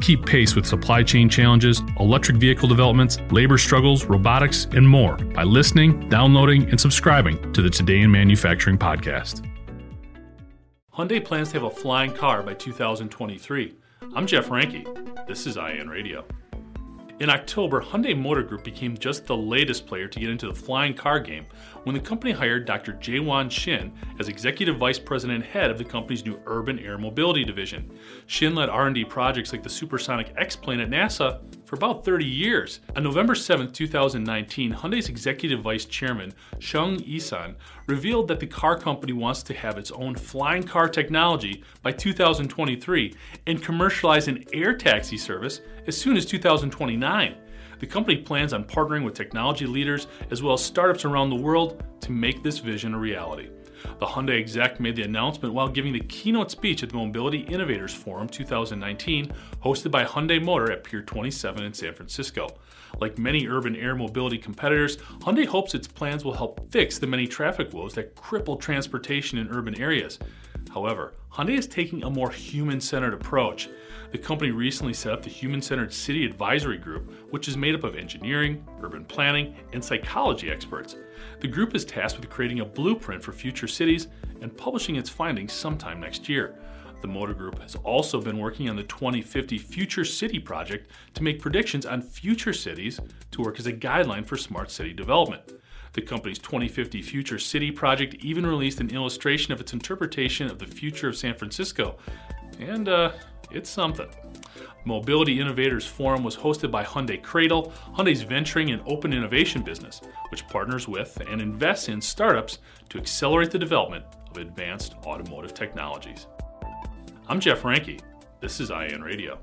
Keep pace with supply chain challenges, electric vehicle developments, labor struggles, robotics, and more by listening, downloading, and subscribing to the Today in Manufacturing podcast. Hyundai plans to have a flying car by 2023. I'm Jeff Reinke. This is IEN Radio. In October, Hyundai Motor Group became just the latest player to get into the flying car game when the company hired Dr. Jaewon Shin as executive vice president and head of the company's new urban air mobility division. Shin led R&D projects like the supersonic X-plane at NASA for about 30 years. On November 7, 2019, Hyundai's executive vice chairman, Chung Eui-sun, revealed that the car company wants to have its own flying car technology by 2023 and commercialize an air taxi service as soon as 2029. The company plans on partnering with technology leaders as well as startups around the world to make this vision a reality. The Hyundai exec made the announcement while giving the keynote speech at the Mobility Innovators Forum 2019, hosted by Hyundai Motor at Pier 27 in San Francisco. Like many urban air mobility competitors, Hyundai hopes its plans will help fix the many traffic woes that cripple transportation in urban areas. However, Hyundai is taking a more human centered approach. The company recently set up the Human Centered City Advisory Group, which is made up of engineering, urban planning, and psychology experts. The group is tasked with creating a blueprint for future cities and publishing its findings sometime next year. The Motor Group has also been working on the 2050 Future City project to make predictions on future cities to work as a guideline for smart city development. The company's 2050 Future City project even released an illustration of its interpretation of the future of San Francisco. And uh, it's something. Mobility Innovators Forum was hosted by Hyundai Cradle, Hyundai's venturing and open innovation business, which partners with and invests in startups to accelerate the development of advanced automotive technologies. I'm Jeff Reinke. This is IEN Radio.